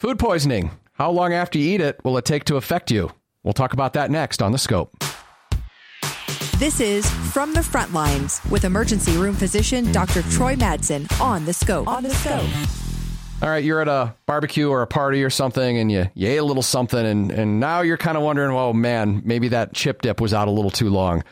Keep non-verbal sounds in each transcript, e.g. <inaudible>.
Food poisoning. How long after you eat it will it take to affect you? We'll talk about that next on The Scope. This is From the Front Lines with emergency room physician Dr. Troy Madsen on The Scope. On The Scope. All right, you're at a barbecue or a party or something and you, you ate a little something and, and now you're kind of wondering, well, man, maybe that chip dip was out a little too long.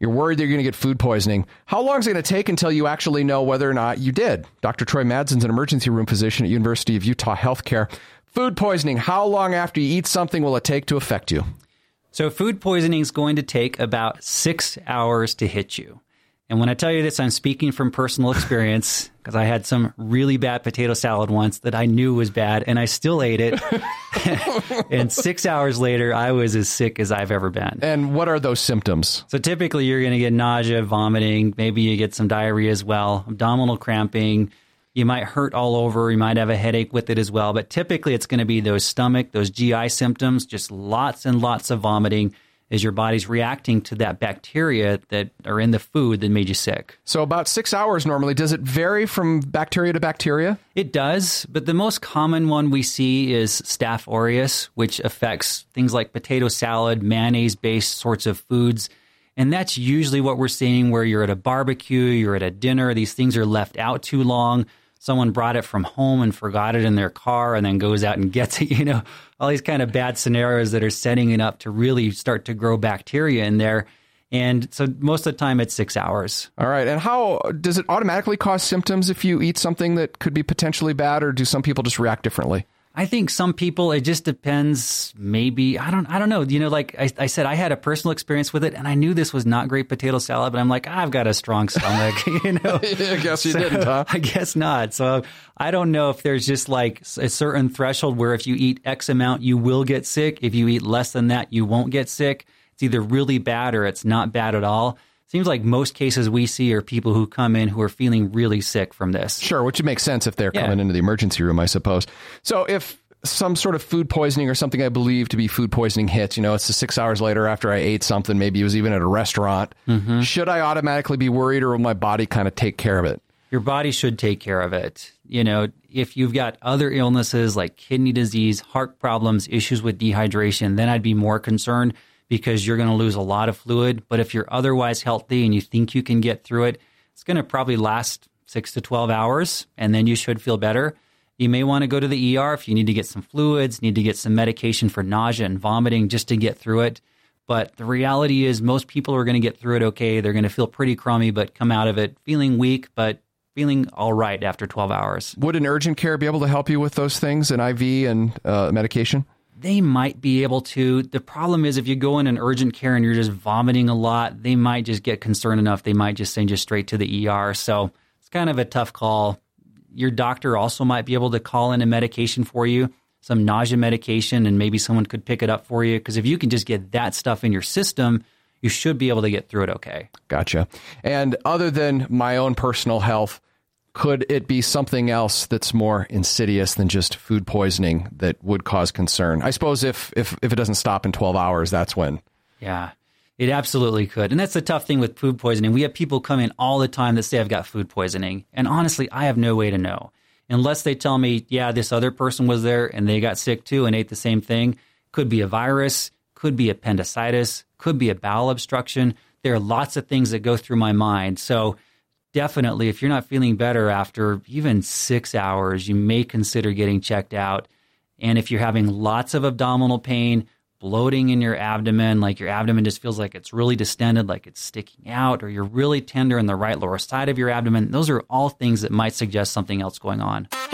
You're worried that you're going to get food poisoning. How long is it going to take until you actually know whether or not you did? Dr. Troy Madsen's an emergency room physician at University of Utah Healthcare. Food poisoning, how long after you eat something will it take to affect you? So, food poisoning is going to take about six hours to hit you. And when I tell you this, I'm speaking from personal experience <laughs> because I had some really bad potato salad once that I knew was bad and I still ate it. <laughs> and six hours later, I was as sick as I've ever been. And what are those symptoms? So typically, you're going to get nausea, vomiting, maybe you get some diarrhea as well, abdominal cramping. You might hurt all over. You might have a headache with it as well. But typically, it's going to be those stomach, those GI symptoms, just lots and lots of vomiting is your body's reacting to that bacteria that are in the food that made you sick. So, about six hours normally. Does it vary from bacteria to bacteria? It does, but the most common one we see is Staph aureus, which affects things like potato salad, mayonnaise based sorts of foods. And that's usually what we're seeing where you're at a barbecue, you're at a dinner, these things are left out too long someone brought it from home and forgot it in their car and then goes out and <laughs> gets it, you know, all these kind of bad scenarios that are setting it up to really start to grow bacteria in there. And so most of the time it's six hours. All right. And how does it automatically cause symptoms if you eat something that could be potentially bad, or do some people just react differently? I think some people it just depends. Maybe I don't. I don't know. You know, like I, I, said, I had a personal experience with it, and I knew this was not great potato salad. But I'm like, I've got a strong stomach. <laughs> You know, <laughs> I guess you so, didn't, huh? <laughs> I guess not. So I don't know if there's just like a certain threshold where if you eat X amount, you will get sick. If you eat less than that, you won't get sick. It's either really bad or it's not bad at all seems like most cases we see are people who come in who are feeling really sick from this. Sure, which would make sense if they're yeah. coming into the emergency room, I suppose. So if some sort of food poisoning or something I believe to be food poisoning hits, you know, it's the six hours later after I ate something, maybe it was even at a restaurant, mm-hmm. should I automatically be worried or will my body kind of take care of it? Your body should take care of it. You know, if you've got other illnesses like kidney disease, heart problems, issues with dehydration, then I'd be more concerned because you're going to lose a lot of fluid. But if you're otherwise healthy and you think you can get through it, it's going to probably last six to 12 hours and then you should feel better. You may want to go to the ER if you need to get some fluids, need to get some medication for nausea and vomiting just to get through it. But the reality is, most people are going to get through it okay. They're going to feel pretty crummy, but come out of it feeling weak, but feeling all right after 12 hours. Would an urgent care be able to help you with those things, an IV and uh, medication? They might be able to. The problem is if you go in an urgent care and you're just vomiting a lot, they might just get concerned enough. They might just send you straight to the ER. So it's kind of a tough call. Your doctor also might be able to call in a medication for you, some nausea medication, and maybe someone could pick it up for you. Because if you can just get that stuff in your system, you should be able to get through it okay. Gotcha. And other than my own personal health, could it be something else that's more insidious than just food poisoning that would cause concern? I suppose if if if it doesn't stop in 12 hours, that's when. Yeah. It absolutely could. And that's the tough thing with food poisoning. We have people come in all the time that say I've got food poisoning. And honestly, I have no way to know. Unless they tell me, yeah, this other person was there and they got sick too and ate the same thing. Could be a virus, could be appendicitis, could be a bowel obstruction. There are lots of things that go through my mind. So definitely, if you're not feeling better after even six hours, you may consider getting checked out. And if you're having lots of abdominal pain, bloating in your abdomen, like your abdomen just feels like it's really distended, like it's sticking out, or you're really tender in the right lower side of your abdomen, those are all things that might suggest something else going on.